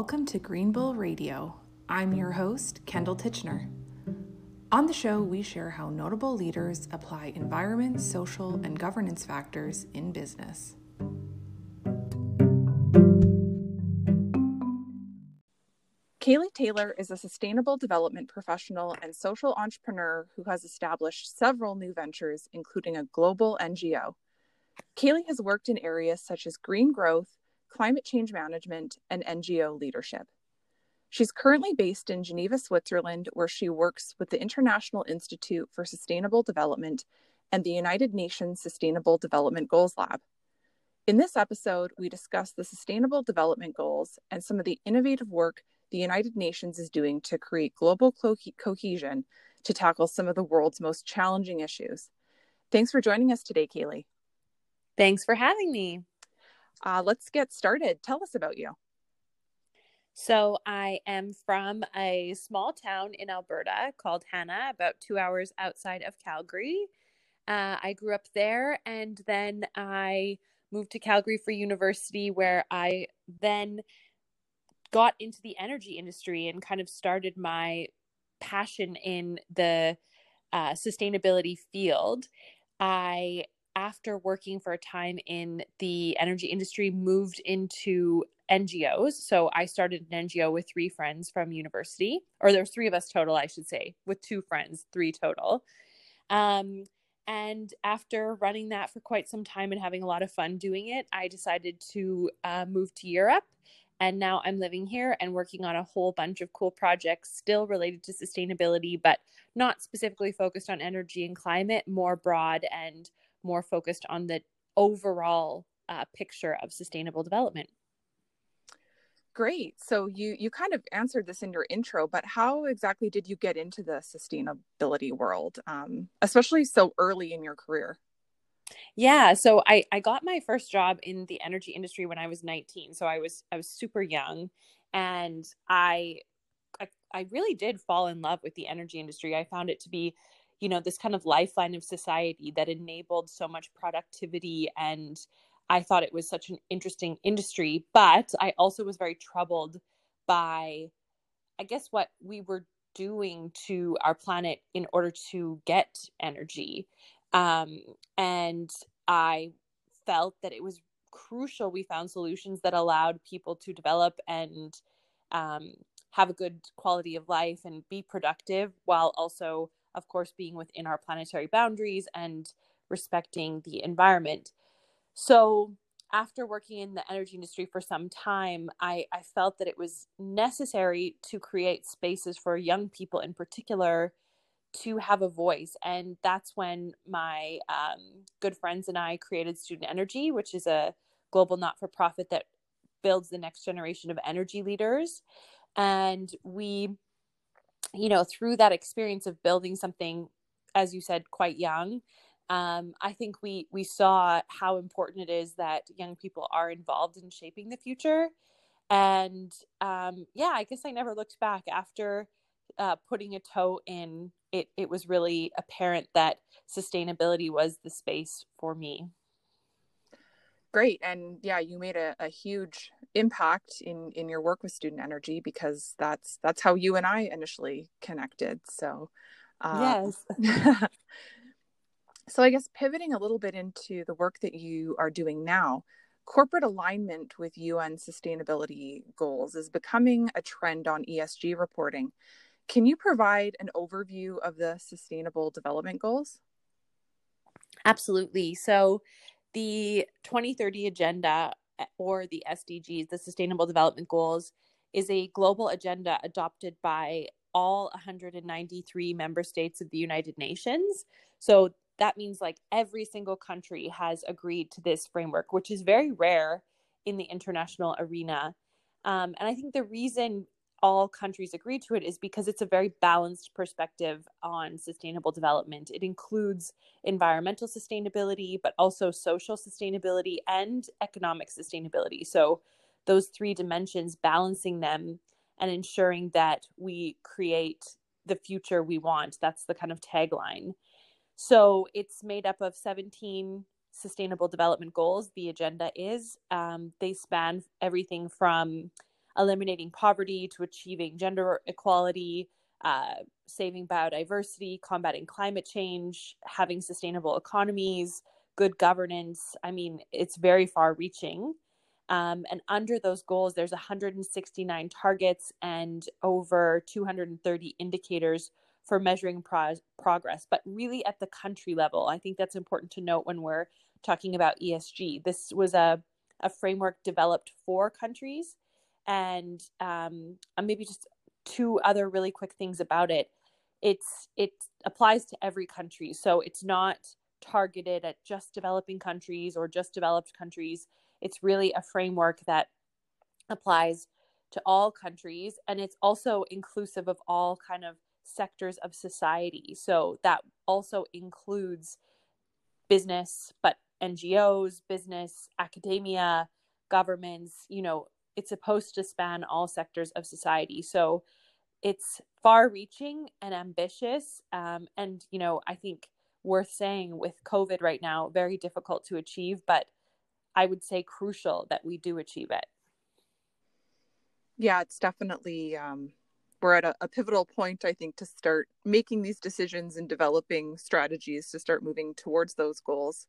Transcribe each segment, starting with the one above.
welcome to Green Bull Radio. I'm your host, Kendall Titchener. On the show, we share how notable leaders apply environment, social, and governance factors in business. Kaylee Taylor is a sustainable development professional and social entrepreneur who has established several new ventures, including a global NGO. Kaylee has worked in areas such as green growth, climate change management, and NGO leadership. She's currently based in Geneva, Switzerland, where she works with the International Institute for Sustainable Development and the United Nations Sustainable Development Goals Lab. In this episode, we discuss the Sustainable Development Goals and some of the innovative work the United Nations is doing to create global co- cohesion to tackle some of the world's most challenging issues. Thanks for joining us today, Kaylee. Thanks for having me. Uh, let's get started. Tell us about you. So, I am from a small town in Alberta called Hanna, about two hours outside of Calgary. Uh, I grew up there and then I moved to Calgary for university, where I then got into the energy industry and kind of started my passion in the uh, sustainability field. I after working for a time in the energy industry, moved into NGOs. So I started an NGO with three friends from university, or there's three of us total, I should say, with two friends, three total. Um, and after running that for quite some time and having a lot of fun doing it, I decided to uh, move to Europe. And now I'm living here and working on a whole bunch of cool projects still related to sustainability, but not specifically focused on energy and climate, more broad and more focused on the overall uh, picture of sustainable development. Great. So you you kind of answered this in your intro, but how exactly did you get into the sustainability world, um, especially so early in your career? Yeah, so I I got my first job in the energy industry when I was 19. So I was I was super young, and I I, I really did fall in love with the energy industry. I found it to be you know this kind of lifeline of society that enabled so much productivity and i thought it was such an interesting industry but i also was very troubled by i guess what we were doing to our planet in order to get energy. Um, and i felt that it was crucial we found solutions that allowed people to develop and um, have a good quality of life and be productive while also of course, being within our planetary boundaries and respecting the environment. So, after working in the energy industry for some time, I, I felt that it was necessary to create spaces for young people in particular to have a voice. And that's when my um, good friends and I created Student Energy, which is a global not for profit that builds the next generation of energy leaders. And we you know, through that experience of building something, as you said, quite young, um, I think we we saw how important it is that young people are involved in shaping the future. And um, yeah, I guess I never looked back after uh, putting a toe in. It it was really apparent that sustainability was the space for me great and yeah you made a, a huge impact in in your work with student energy because that's that's how you and i initially connected. So uh, yes. So i guess pivoting a little bit into the work that you are doing now corporate alignment with un sustainability goals is becoming a trend on esg reporting. Can you provide an overview of the sustainable development goals? Absolutely. So the 2030 Agenda or the SDGs, the Sustainable Development Goals, is a global agenda adopted by all 193 member states of the United Nations. So that means like every single country has agreed to this framework, which is very rare in the international arena. Um, and I think the reason all countries agree to it is because it's a very balanced perspective on sustainable development. It includes environmental sustainability, but also social sustainability and economic sustainability. So, those three dimensions, balancing them and ensuring that we create the future we want. That's the kind of tagline. So, it's made up of 17 sustainable development goals. The agenda is, um, they span everything from eliminating poverty to achieving gender equality, uh, saving biodiversity, combating climate change, having sustainable economies, good governance. I mean, it's very far reaching. Um, and under those goals, there's 169 targets and over 230 indicators for measuring pro- progress, but really at the country level. I think that's important to note when we're talking about ESG. This was a, a framework developed for countries. And um, maybe just two other really quick things about it. It's it applies to every country, so it's not targeted at just developing countries or just developed countries. It's really a framework that applies to all countries and it's also inclusive of all kind of sectors of society. So that also includes business, but NGOs, business, academia, governments, you know, it's supposed to span all sectors of society. So it's far reaching and ambitious. Um, and, you know, I think worth saying with COVID right now, very difficult to achieve, but I would say crucial that we do achieve it. Yeah, it's definitely, um, we're at a, a pivotal point, I think, to start making these decisions and developing strategies to start moving towards those goals.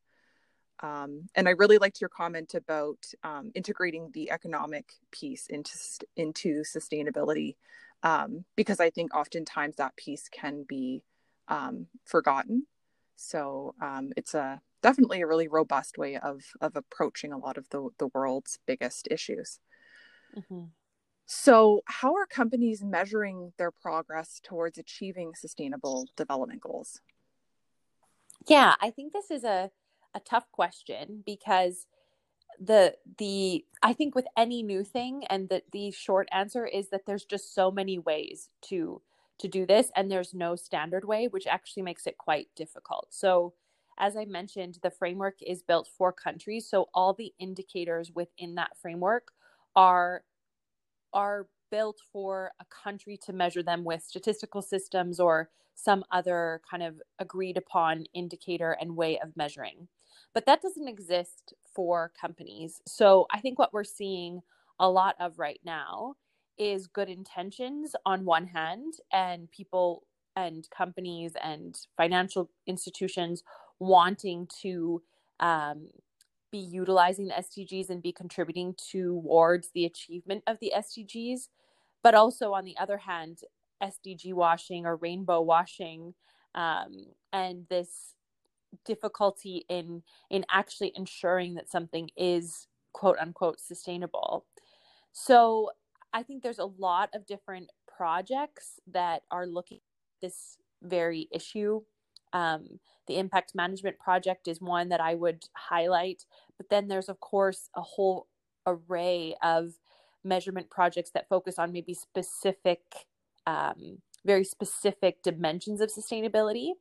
Um, and I really liked your comment about um, integrating the economic piece into into sustainability, um, because I think oftentimes that piece can be um, forgotten. So um, it's a definitely a really robust way of of approaching a lot of the the world's biggest issues. Mm-hmm. So, how are companies measuring their progress towards achieving sustainable development goals? Yeah, I think this is a a tough question because the the I think with any new thing and the the short answer is that there's just so many ways to to do this and there's no standard way which actually makes it quite difficult. So as I mentioned the framework is built for countries so all the indicators within that framework are are built for a country to measure them with statistical systems or some other kind of agreed upon indicator and way of measuring. But that doesn't exist for companies. So I think what we're seeing a lot of right now is good intentions on one hand, and people and companies and financial institutions wanting to um, be utilizing the SDGs and be contributing towards the achievement of the SDGs. But also, on the other hand, SDG washing or rainbow washing um, and this difficulty in in actually ensuring that something is quote unquote sustainable. So i think there's a lot of different projects that are looking at this very issue. Um, the impact management project is one that i would highlight but then there's of course a whole array of measurement projects that focus on maybe specific um, very specific dimensions of sustainability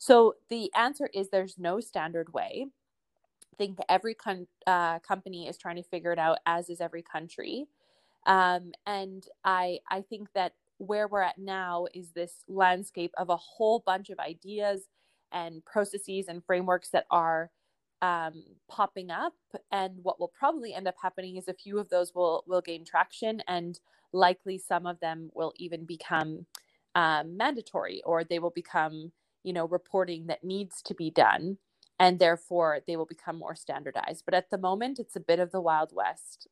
so the answer is there's no standard way. I think every con- uh, company is trying to figure it out, as is every country. Um, and I I think that where we're at now is this landscape of a whole bunch of ideas and processes and frameworks that are um, popping up. And what will probably end up happening is a few of those will will gain traction, and likely some of them will even become um, mandatory, or they will become you know reporting that needs to be done and therefore they will become more standardized but at the moment it's a bit of the wild west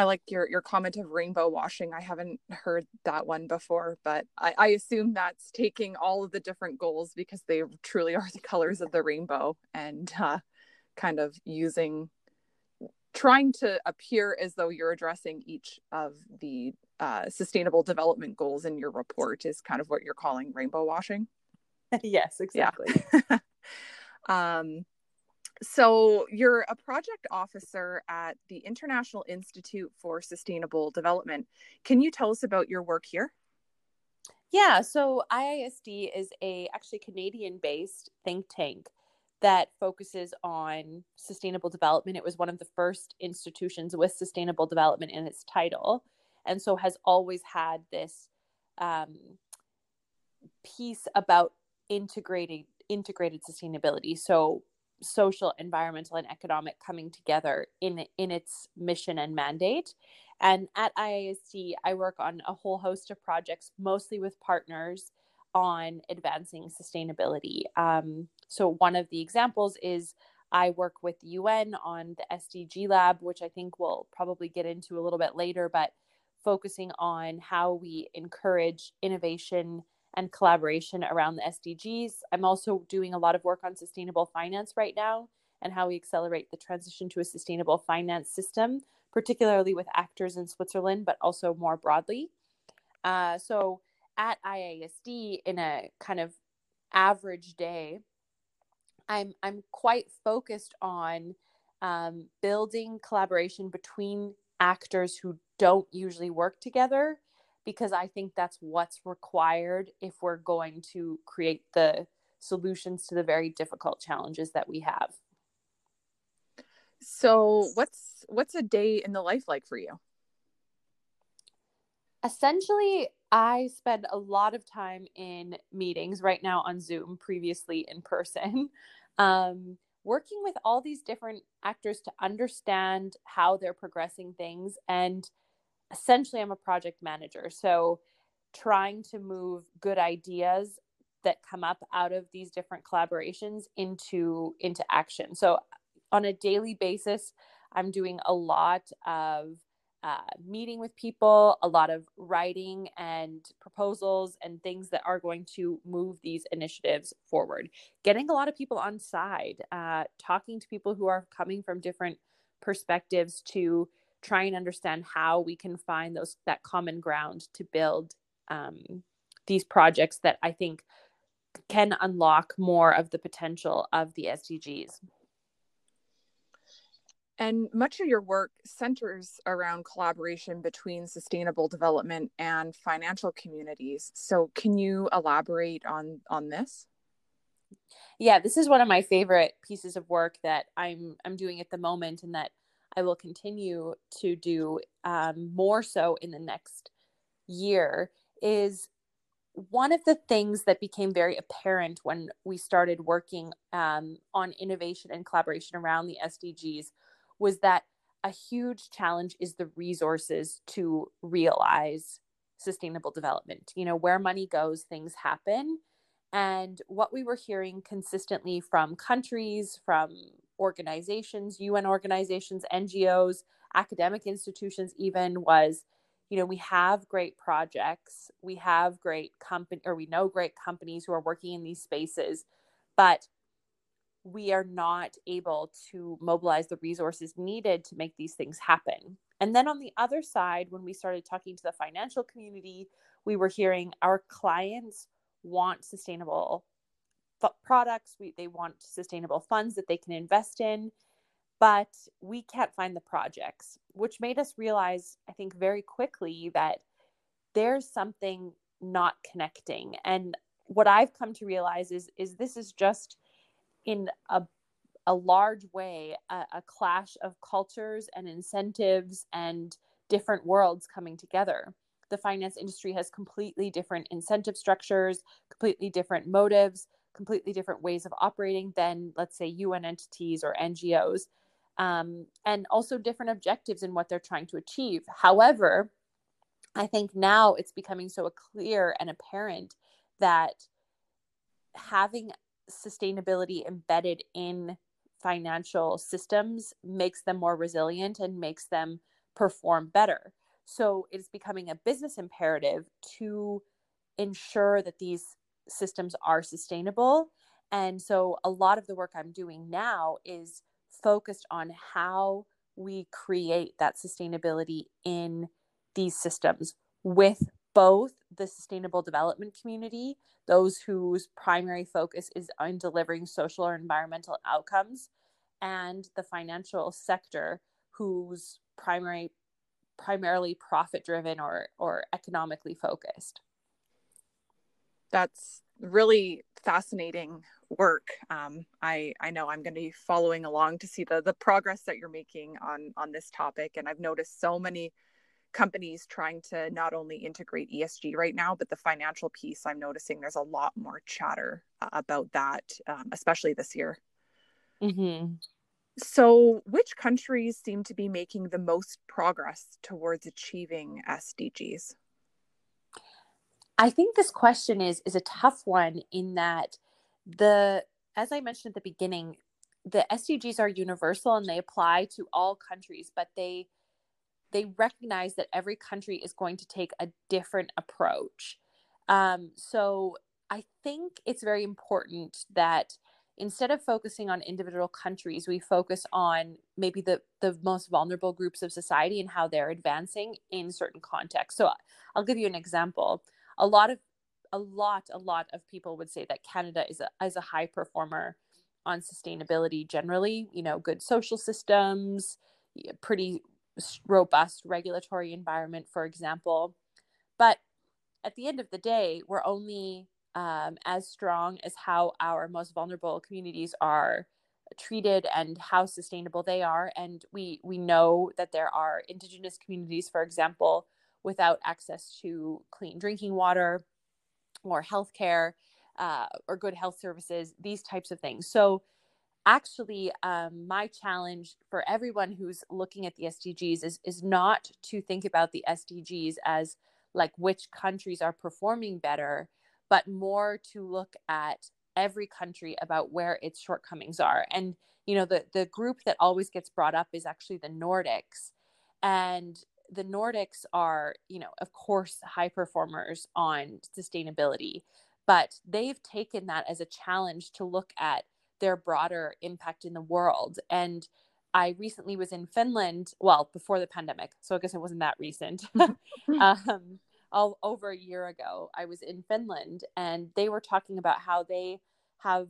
I like your your comment of rainbow washing. I haven't heard that one before, but I, I assume that's taking all of the different goals because they truly are the colors of the rainbow and uh, kind of using trying to appear as though you're addressing each of the uh, sustainable development goals in your report is kind of what you're calling rainbow washing. yes, exactly. Yeah. um, so you're a project officer at the International Institute for Sustainable Development. Can you tell us about your work here? Yeah, so IISD is a actually Canadian based think tank that focuses on sustainable development. It was one of the first institutions with sustainable development in its title and so has always had this um, piece about integrating integrated sustainability so social, environmental, and economic coming together in in its mission and mandate. And at IISD, I work on a whole host of projects, mostly with partners on advancing sustainability. Um, so one of the examples is I work with UN on the SDG Lab, which I think we'll probably get into a little bit later, but focusing on how we encourage innovation and collaboration around the SDGs. I'm also doing a lot of work on sustainable finance right now and how we accelerate the transition to a sustainable finance system, particularly with actors in Switzerland, but also more broadly. Uh, so at IISD, in a kind of average day, I'm I'm quite focused on um, building collaboration between actors who don't usually work together because I think that's what's required if we're going to create the solutions to the very difficult challenges that we have. So, what's what's a day in the life like for you? Essentially, I spend a lot of time in meetings right now on Zoom, previously in person. um, working with all these different actors to understand how they're progressing things. And essentially i'm a project manager. So trying to move good ideas that come up out of these different collaborations into into action. So on a daily basis i'm doing a lot of uh, meeting with people, a lot of writing and proposals and things that are going to move these initiatives forward. Getting a lot of people on side, uh, talking to people who are coming from different perspectives to try and understand how we can find those that common ground to build um, these projects that I think can unlock more of the potential of the SDGs. And much of your work centers around collaboration between sustainable development and financial communities. So, can you elaborate on on this? Yeah, this is one of my favorite pieces of work that I'm I'm doing at the moment, and that I will continue to do um, more so in the next year. Is one of the things that became very apparent when we started working um, on innovation and collaboration around the SDGs was that a huge challenge is the resources to realize sustainable development. You know, where money goes, things happen. And what we were hearing consistently from countries, from organizations, UN organizations, NGOs, academic institutions, even was, you know, we have great projects, we have great company, or we know great companies who are working in these spaces, but we are not able to mobilize the resources needed to make these things happen. And then on the other side, when we started talking to the financial community, we were hearing our clients want sustainable products, we, they want sustainable funds that they can invest in, but we can't find the projects, which made us realize, I think, very quickly that there's something not connecting. And what I've come to realize is, is this is just in a a large way a, a, clash of cultures and incentives and different worlds coming together. The finance industry has completely different incentive structures, completely different motives, completely different ways of operating than, let's say, UN entities or NGOs, um, and also different objectives in what they're trying to achieve. However, I think now it's becoming so clear and apparent that having sustainability embedded in financial systems makes them more resilient and makes them perform better. So it's becoming a business imperative to ensure that these systems are sustainable. And so a lot of the work I'm doing now is focused on how we create that sustainability in these systems with both the sustainable development community, those whose primary focus is on delivering social or environmental outcomes, and the financial sector, whose primary primarily profit driven or or economically focused. That's really fascinating work. Um, I I know I'm going to be following along to see the the progress that you're making on on this topic, and I've noticed so many companies trying to not only integrate ESG right now, but the financial piece. I'm noticing there's a lot more chatter uh, about that, um, especially this year. Mm-hmm. So, which countries seem to be making the most progress towards achieving SDGs? I think this question is is a tough one in that the as I mentioned at the beginning, the SDGs are universal and they apply to all countries, but they they recognize that every country is going to take a different approach. Um, so I think it's very important that instead of focusing on individual countries, we focus on maybe the the most vulnerable groups of society and how they're advancing in certain contexts. So I'll give you an example. A lot of a lot a lot of people would say that Canada is a is a high performer on sustainability generally, you know, good social systems, pretty robust regulatory environment for example. But at the end of the day, we're only um, as strong as how our most vulnerable communities are treated and how sustainable they are and we we know that there are indigenous communities for example without access to clean drinking water or healthcare uh, or good health services, these types of things. So, actually, um, my challenge for everyone who's looking at the SDGs is is not to think about the SDGs as like which countries are performing better, but more to look at every country about where its shortcomings are. And you know, the the group that always gets brought up is actually the Nordics, and the Nordics are, you know, of course, high performers on sustainability, but they've taken that as a challenge to look at their broader impact in the world. And I recently was in Finland, well, before the pandemic, so I guess it wasn't that recent. um, all over a year ago, I was in Finland, and they were talking about how they have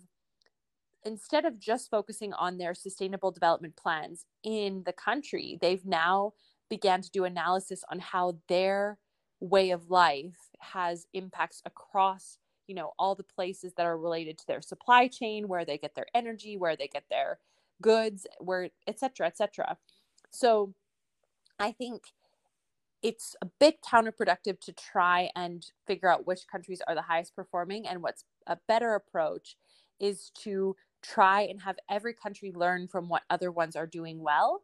instead of just focusing on their sustainable development plans in the country, they've now began to do analysis on how their way of life has impacts across you know all the places that are related to their supply chain where they get their energy where they get their goods where etc etc so i think it's a bit counterproductive to try and figure out which countries are the highest performing and what's a better approach is to try and have every country learn from what other ones are doing well.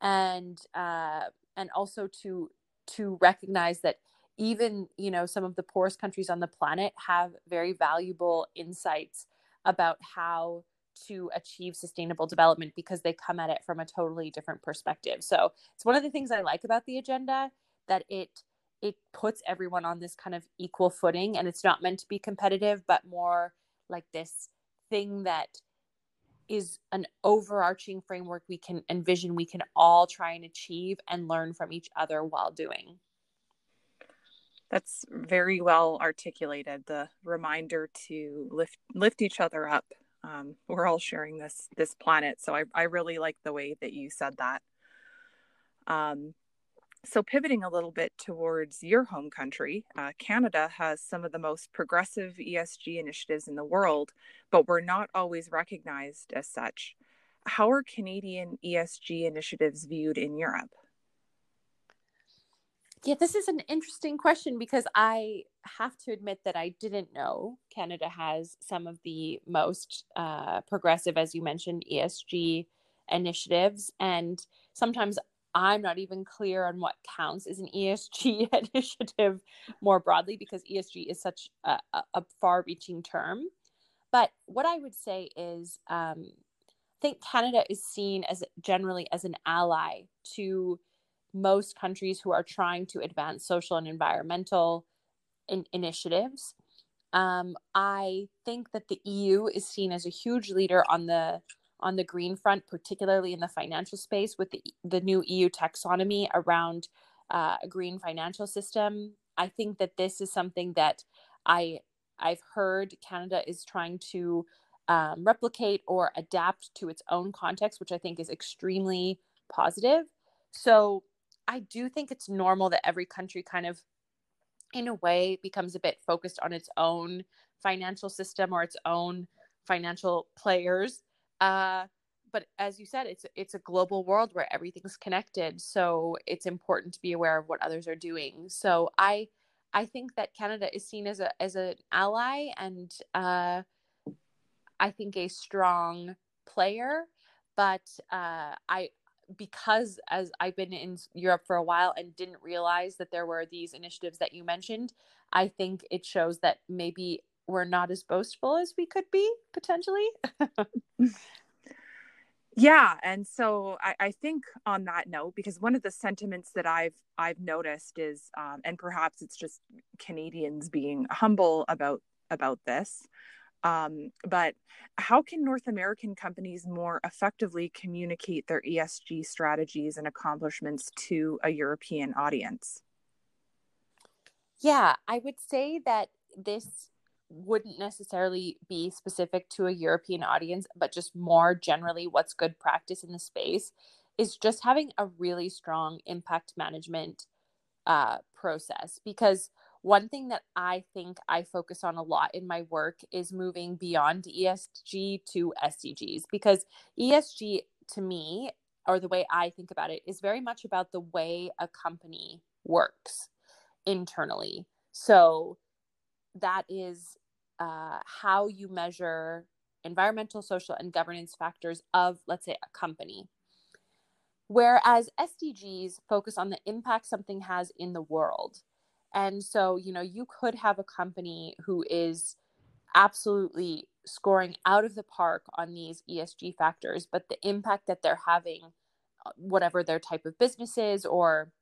And uh, and also to to recognize that even you know some of the poorest countries on the planet have very valuable insights about how to achieve sustainable development because they come at it from a totally different perspective so it's one of the things i like about the agenda that it it puts everyone on this kind of equal footing and it's not meant to be competitive but more like this thing that is an overarching framework we can envision we can all try and achieve and learn from each other while doing. That's very well articulated. The reminder to lift lift each other up. Um, we're all sharing this this planet, so I, I really like the way that you said that. Um, so, pivoting a little bit towards your home country, uh, Canada has some of the most progressive ESG initiatives in the world, but we're not always recognized as such. How are Canadian ESG initiatives viewed in Europe? Yeah, this is an interesting question because I have to admit that I didn't know Canada has some of the most uh, progressive, as you mentioned, ESG initiatives. And sometimes I'm not even clear on what counts as an ESG initiative more broadly because ESG is such a, a far reaching term. But what I would say is, um, I think Canada is seen as generally as an ally to most countries who are trying to advance social and environmental in- initiatives. Um, I think that the EU is seen as a huge leader on the on the green front, particularly in the financial space with the, the new EU taxonomy around uh, a green financial system. I think that this is something that I I've heard Canada is trying to um, replicate or adapt to its own context, which I think is extremely positive. So I do think it's normal that every country kind of, in a way, becomes a bit focused on its own financial system or its own financial players uh, but as you said, it's it's a global world where everything's connected. So it's important to be aware of what others are doing. So I I think that Canada is seen as a as an ally and uh, I think a strong player, but uh, I because as I've been in Europe for a while and didn't realize that there were these initiatives that you mentioned, I think it shows that maybe we're not as boastful as we could be potentially. yeah and so I, I, think on that note because one of the sentiments that i've i've noticed is um, and perhaps it's just canadians being humble about about this um, but how can north american companies more effectively communicate their esg strategies and accomplishments to a european audience yeah i would say that this wouldn't necessarily be specific to a European audience, but just more generally what's good practice in the space is just having a really strong impact management uh, process. Because one thing that I think I focus on a lot in my work is moving beyond ESG to SDGs. Because ESG to me, or the way I think about it, is very much about the way a company works internally. So that is uh, how you measure environmental, social, and governance factors of, let's say, a company. Whereas SDGs focus on the impact something has in the world. And so, you know, you could have a company who is absolutely scoring out of the park on these ESG factors, but the impact that they're having, uh, whatever their type of business is, or,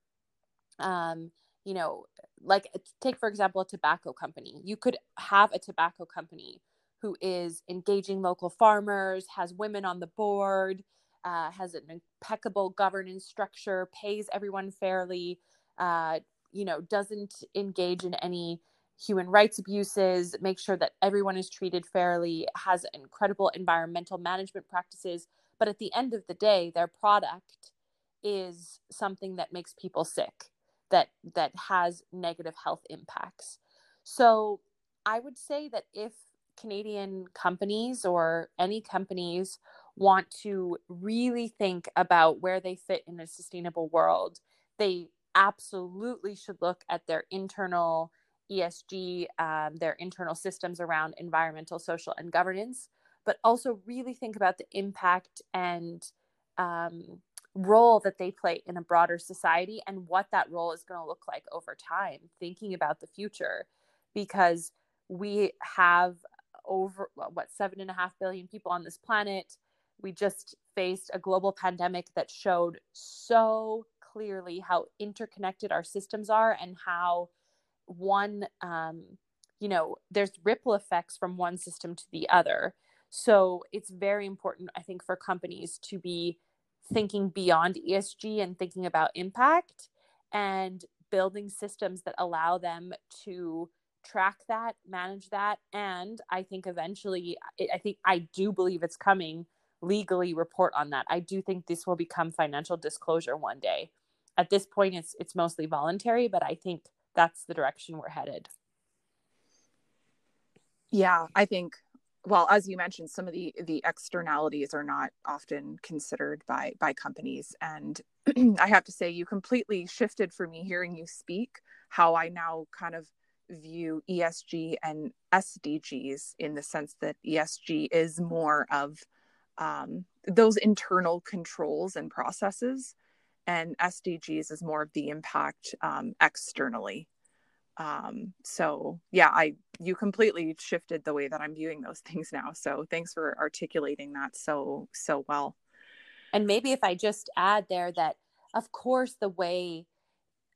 um, you know, like take for example a tobacco company. You could have a tobacco company who is engaging local farmers has women on the board uh, has an impeccable governance structure pays everyone fairly uh, you know doesn't engage in any human rights abuses make sure that everyone is treated fairly has incredible environmental management practices but at the end of the day their product is something that makes people sick that that has negative health impacts. So I would say that if Canadian companies or any companies want to really think about where they fit in a sustainable world, they absolutely should look at their internal ESG, um, their internal systems around environmental, social, and governance, but also really think about the impact and um, role that they play in a broader society and what that role is going to look like over time, thinking about the future, because we have over what seven and a half billion people on this planet. We just faced a global pandemic that showed so clearly how interconnected our systems are and how one, um, you know, there's ripple effects from one system to the other. So it's very important, I think, for companies to be thinking beyond ESG and thinking about impact and building systems that allow them to track that, manage that, and I think eventually, I think I do believe it's coming legally report on that. I do think this will become financial disclosure one day. At this point, it's it's mostly voluntary, but I think that's the direction we're headed. Yeah, I think well as you mentioned some of the the externalities are not often considered by by companies and i have to say you completely shifted for me hearing you speak how i now kind of view esg and sdgs in the sense that esg is more of um, those internal controls and processes and sdgs is more of the impact um, externally. Um so yeah i you completely shifted the way that i'm viewing those things now. So thanks for articulating that so so well. And maybe if i just add there that of course the way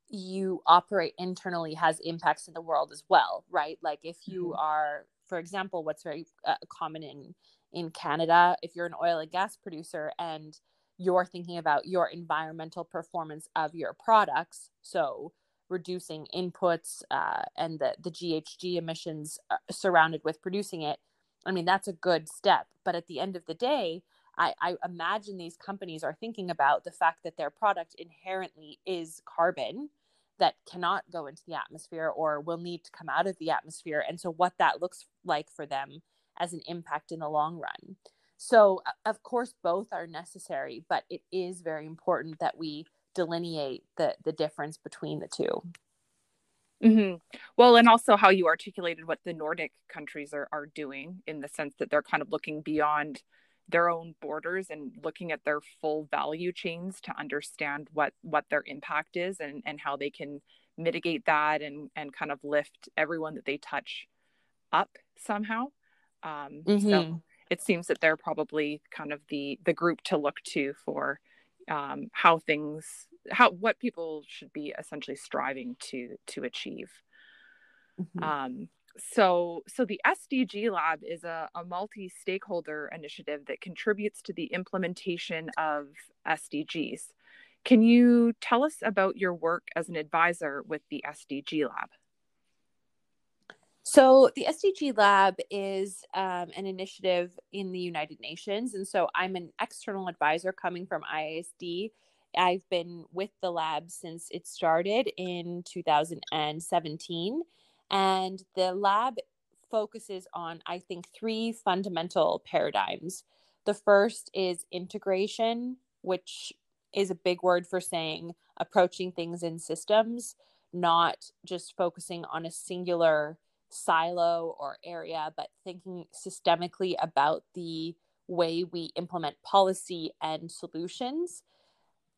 you operate internally has impacts in the world as well right? Like if you mm-hmm. are for example what's very uh, common in in canada if you're an oil and gas producer and you're thinking about your environmental performance of your products so reducing inputs uh, and the, the GHG emissions uh, surrounded with producing it, I mean, that's a good step. But at the end of the day, I, I imagine these companies are thinking about the fact that their product inherently is carbon that cannot go into the atmosphere or will need to come out of the atmosphere. And so, what that looks like for them as an impact in the long run. So, of course, both are necessary, but it is very important that we delineate the the difference between the 2 mm-hmm. Well, and also how you articulated what the Nordic countries are are doing in the sense that they're kind of looking beyond their own borders and looking at their full value chains to understand what what their impact is and and how they can mitigate that and and kind of lift everyone that they touch up somehow um, mm-hmm. so it seems that they're probably kind of the the group to look to for um, how things how what people should be essentially striving to to achieve. Mm-hmm. um, so so the sdg lab is a, a multi-stakeholder initiative that contributes to the implementation of sdgs can you tell us about your work as an advisor with the sdg lab so, the SDG Lab is um, an initiative in the United Nations. And so, I'm an external advisor coming from IISD. I've been with the lab since it started in 2017. And the lab focuses on, I think, three fundamental paradigms. The first is integration, which is a big word for saying approaching things in systems, not just focusing on a singular silo or area, but thinking systemically about the way we implement policy and solutions.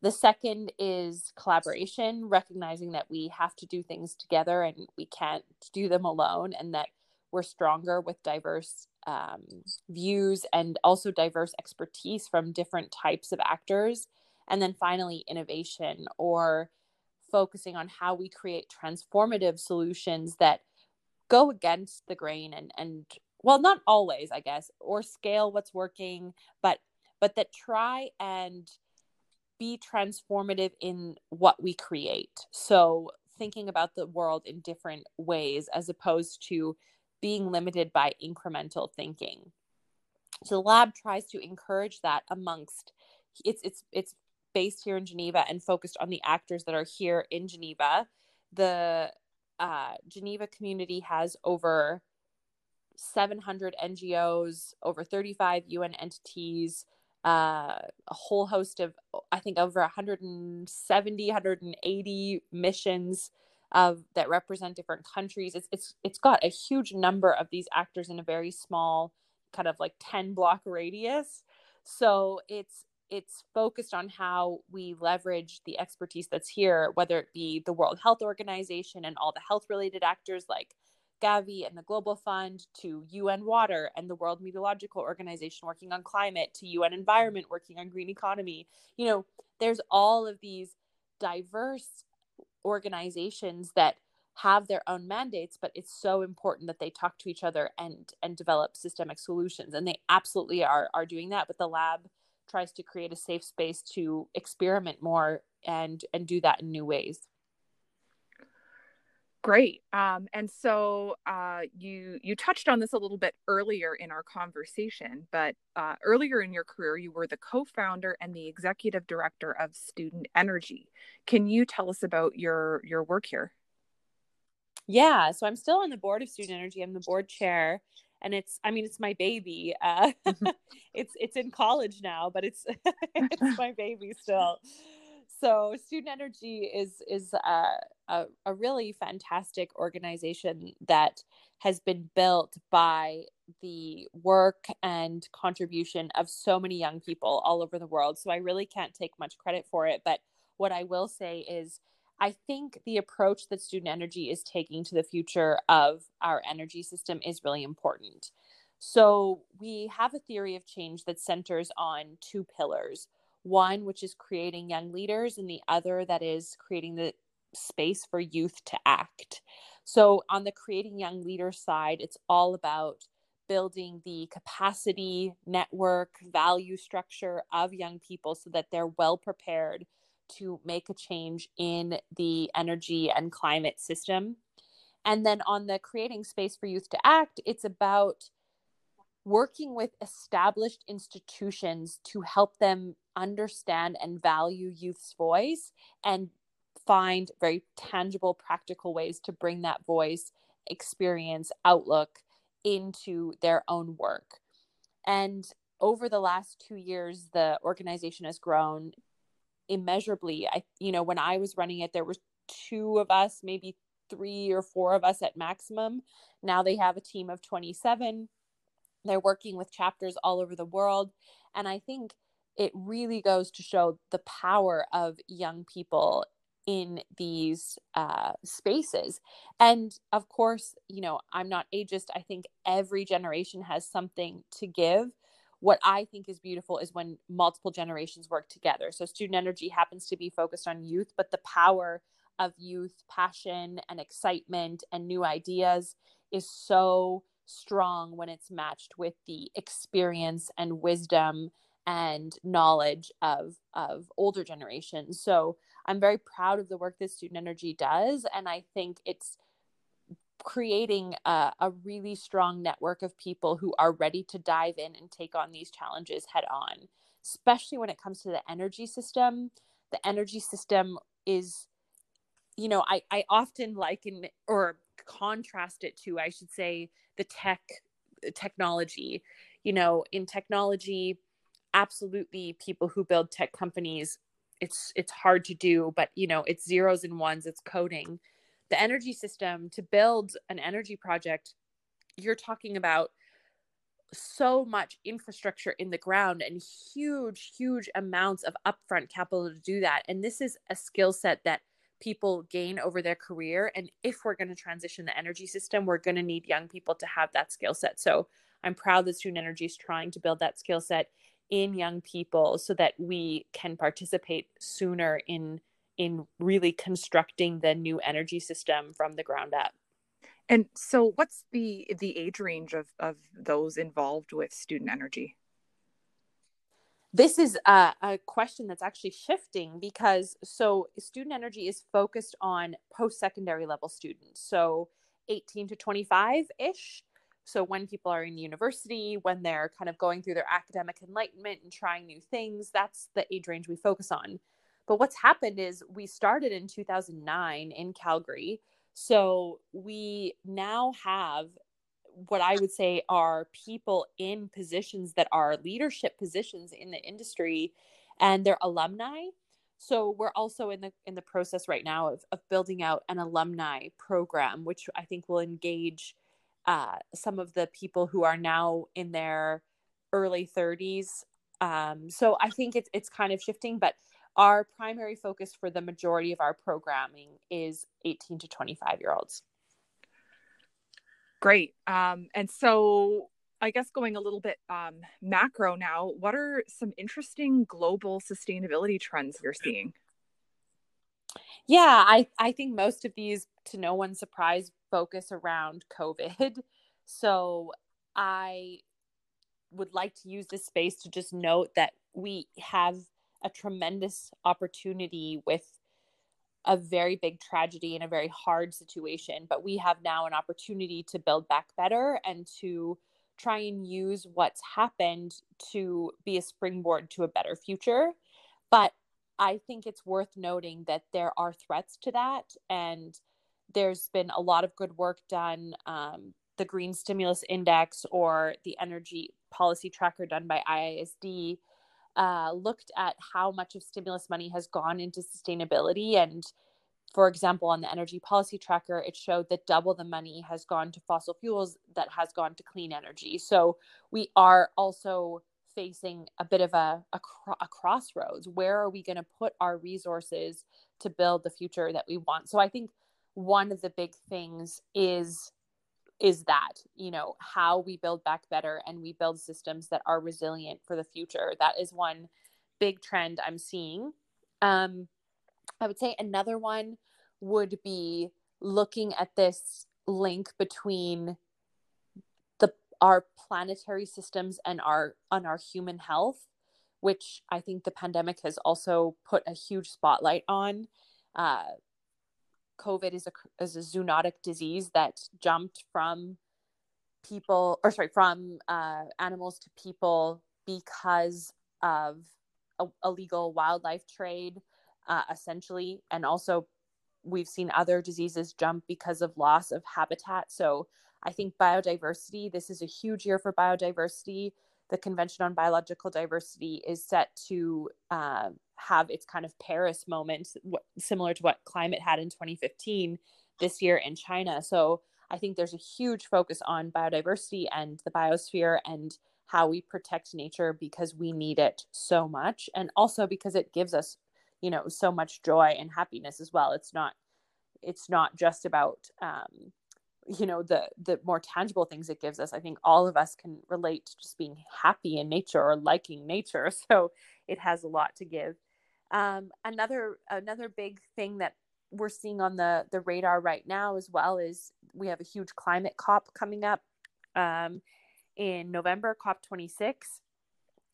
The second is collaboration, recognizing that we have to do things together and we can't do them alone, and that we're stronger with diverse um, views and also diverse expertise from different types of actors. And then finally, innovation or focusing on how we create transformative solutions that go against the grain and and well not always i guess or scale what's working but but that try and be transformative in what we create. So thinking about the world in different ways as opposed to being limited by incremental thinking. So the lab tries to encourage that amongst it's it's it's based here in geneva and focused on the actors that are here in geneva. The uh, Geneva community has over 700 NGOs, over 35 UN entities, uh, a whole host of, I think, over 170, 180 missions of that represent different countries. It's it's it's got a huge number of these actors in a very small, kind of like 10 block radius. So it's it's focused on how we leverage the expertise that's here, whether it be the World Health Organization and all the health related actors like Gavi and the Global Fund, to UN Water and the World Meteorological Organization working on climate, to UN Environment working on green economy. You know, there's all of these diverse organizations that have their own mandates but it's so important that they talk to each other and and develop systemic solutions and they absolutely are are doing that but the lab tries to create a safe space to experiment more and and do that in new ways. Great. Um, and so uh, you you touched on this a little bit earlier in our conversation but uh, earlier in your career you were the co-founder and the executive director of student energy. Can you tell us about your your work here? Yeah. So i'm still on the board of student energy. I'm the board chair and it's i mean it's my baby uh it's it's in college now but it's it's my baby still. So student energy is is a, a, a really fantastic organization that has been built by the work and contribution of so many young people all over the world. So i really can't take much credit for it but what i will say is I think the approach that student energy is taking to the future of our energy system is really important. So, we have a theory of change that centers on two pillars one, which is creating young leaders, and the other that is creating the space for youth to act. So, on the creating young leader side, it's all about building the capacity, network, value structure of young people so that they're well prepared to make a change in the energy and climate system. And then on the creating space for youth to act, it's about working with established institutions to help them understand and value youth's voice and find very tangible, practical ways to bring that voice, experience, outlook into their own work. And over the last two years, the organization has grown immeasurably. I, you know, when I was running it, there was two of us, maybe three or four of us at maximum. Now they have a team of 27. They're working with chapters all over the world. And I think it really goes to show the power of young people in these uh, spaces. And of course, you know, I'm not ageist. I think every generation has something to give. What I think is beautiful is when multiple generations work together. So, student energy happens to be focused on youth, but the power of youth passion and excitement and new ideas is so strong when it's matched with the experience and wisdom and knowledge of of older generations so i'm very proud of the work that student energy does and i think it's creating a, a really strong network of people who are ready to dive in and take on these challenges head on especially when it comes to the energy system. The energy system is you know i i often liken or contrast it to i should say the tech technology. You know in technology absolutely people who build tech companies it's it's hard to do but you know it's zeros and ones it's coding the energy system to build an energy project you're talking about so much infrastructure in the ground and huge huge amounts of upfront capital to do that. And this is a skill set that people gain over their career. And if we're going to transition the energy system we're going to need young people to have that skill set. So i'm proud that student energy is trying to build that skill set in young people so that we can participate sooner in in really constructing the new energy system from the ground up. And so what's the the age range of of those involved with student energy? This is a, a, question that's actually shifting because so student energy is focused on post-secondary level students. So 18 to 25 ish so when people are in university when they're kind of going through their academic enlightenment and trying new things that's the age range we focus on but what's happened is we started in 2009 in calgary so we now have what I would say are people in positions that are leadership positions in the industry and they're alumni. So we're also in the in the process right now of, of building out an alumni program, which I think will engage uh, some of the people who are now in their early 30s. Um, so I think it's it's kind of shifting, but our primary focus for the majority of our programming is 18 to 25 year olds. Great. Um, and so I guess going a little bit um, macro now, what are some interesting global sustainability trends you're seeing? Yeah, I, I think most of these, to no one's surprise, focus around COVID. So I would like to use this space to just note that we have a tremendous opportunity with a very big tragedy and a very hard situation, but we have now an opportunity to build back better and to try and use what's happened to be a springboard to a better future. But I think it's worth noting that there are threats to that, and there's been a lot of good work done. Um, the Green Stimulus Index or the Energy Policy Tracker done by IISD uh, looked at how much of stimulus money has gone into sustainability. And for example, on the energy policy tracker, it showed that double the money has gone to fossil fuels that has gone to clean energy. So we are also facing a bit of a, a, a crossroads. Where are we going to put our resources to build the future that we want? So I think one of the big things is is that you know how we build back better and we build systems that are resilient for the future. That is one big trend i'm seeing. Um, i would say another one would be looking at this link between the our planetary systems and our on our human health which i think the pandemic has also put a huge spotlight on. Uh, COVID is a is a zoonotic disease that jumped from people or sorry from uh, animals to people because of a, illegal wildlife trade, uh, essentially, and also we've seen other diseases jump because of loss of habitat. So I think biodiversity. This is a huge year for biodiversity. The Convention on Biological Diversity is set to uh, have its kind of Paris moment, similar to what climate had in 2015 this year in China. So I think there's a huge focus on biodiversity and the biosphere and how we protect nature because we need it so much and also because it gives us you know so much joy and happiness as well. It's not it's not just about um, you know the the more tangible things it gives us. I think all of us can relate to just being happy in nature or liking nature. So it has a lot to give um, another another big thing that we're seeing on the the radar right now as well is we have a huge climate cop coming up um, in november cop 26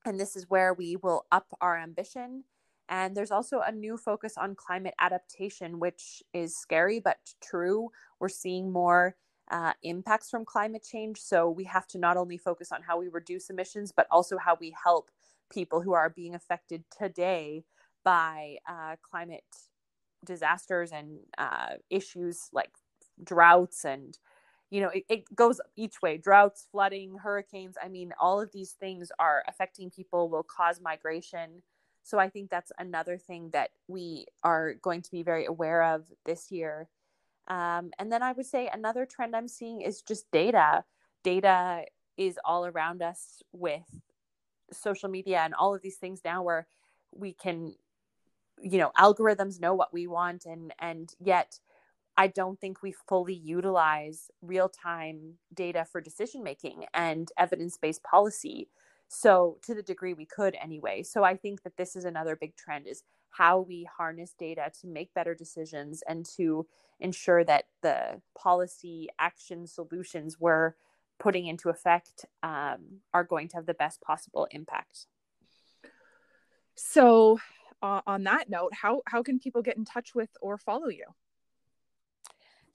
and this is where we will up our ambition and there's also a new focus on climate adaptation, which is scary but true. We're seeing more uh, impacts from climate change. So we have to not only focus on how we reduce emissions, but also how we help people who are being affected today by uh, climate disasters and uh, issues like droughts and you know it, it goes each way droughts flooding hurricanes i mean all of these things are affecting people will cause migration so I think that's another thing that we are going to be very aware of this year. Um, and then I would say another trend I'm seeing is just data. Data is all around us with social media and all of these things now where we can you know algorithms know what we want and and yet i don't think we fully utilize real time data for decision making and evidence based policy so to the degree we could anyway. So i think that this is another big trend is how we harness data to make better decisions and to ensure that the policy action solutions we're putting into effect um, are going to have the best possible impact. So uh, on that note how how can people get in touch with or follow you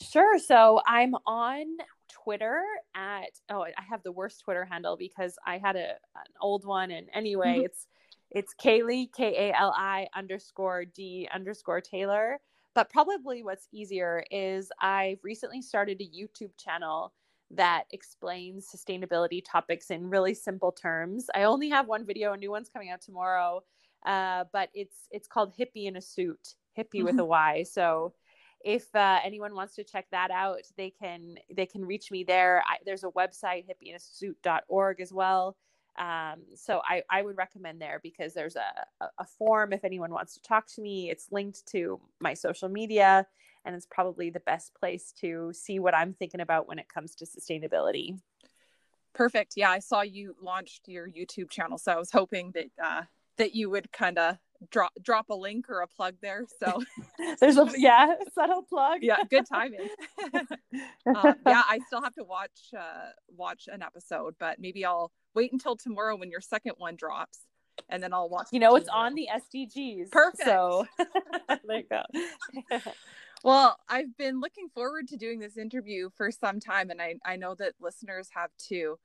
Sure. So I'm on Twitter at oh I have the worst Twitter handle because I had a an old one and anyway mm-hmm. it's it's Kali K A L I underscore D underscore Taylor. But probably what's easier is I've recently started a YouTube channel that explains sustainability topics in really simple terms. I only have one video, a new one's coming out tomorrow, uh, but it's it's called Hippie in a Suit, hippie with a Y. So if uh, anyone wants to check that out, they can they can reach me there. I, there's a website hippieinasuit.org as well. Um, so I, I would recommend there because there's a, a form if anyone wants to talk to me. It's linked to my social media, and it's probably the best place to see what I'm thinking about when it comes to sustainability. Perfect. Yeah, I saw you launched your YouTube channel, so I was hoping that uh, that you would kind of drop drop a link or a plug there. So there's a yeah subtle plug. yeah, good timing. um, yeah, I still have to watch uh, watch an episode, but maybe I'll wait until tomorrow when your second one drops, and then I'll watch. You know, it's on the SDGs. Perfect. So there you go. well, I've been looking forward to doing this interview for some time, and I I know that listeners have too.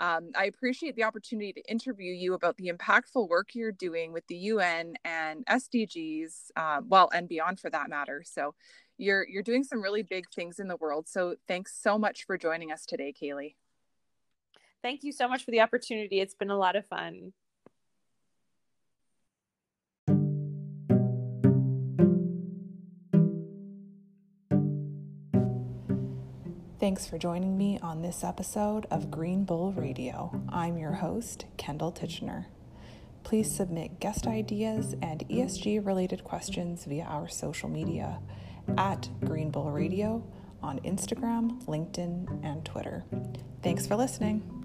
Um, I appreciate the opportunity to interview you about the impactful work you're doing with the UN and SDGs, uh, well, and beyond for that matter. So, you're you're doing some really big things in the world. So, thanks so much for joining us today, Kali. Thank you so much for the opportunity. It's been a lot of fun. Thanks for joining me on this episode of Green Bull Radio. I'm your host, Kendall Titchener. Please submit guest ideas and ESG related questions via our social media at Green Bull Radio on Instagram, LinkedIn, and Twitter. Thanks for listening.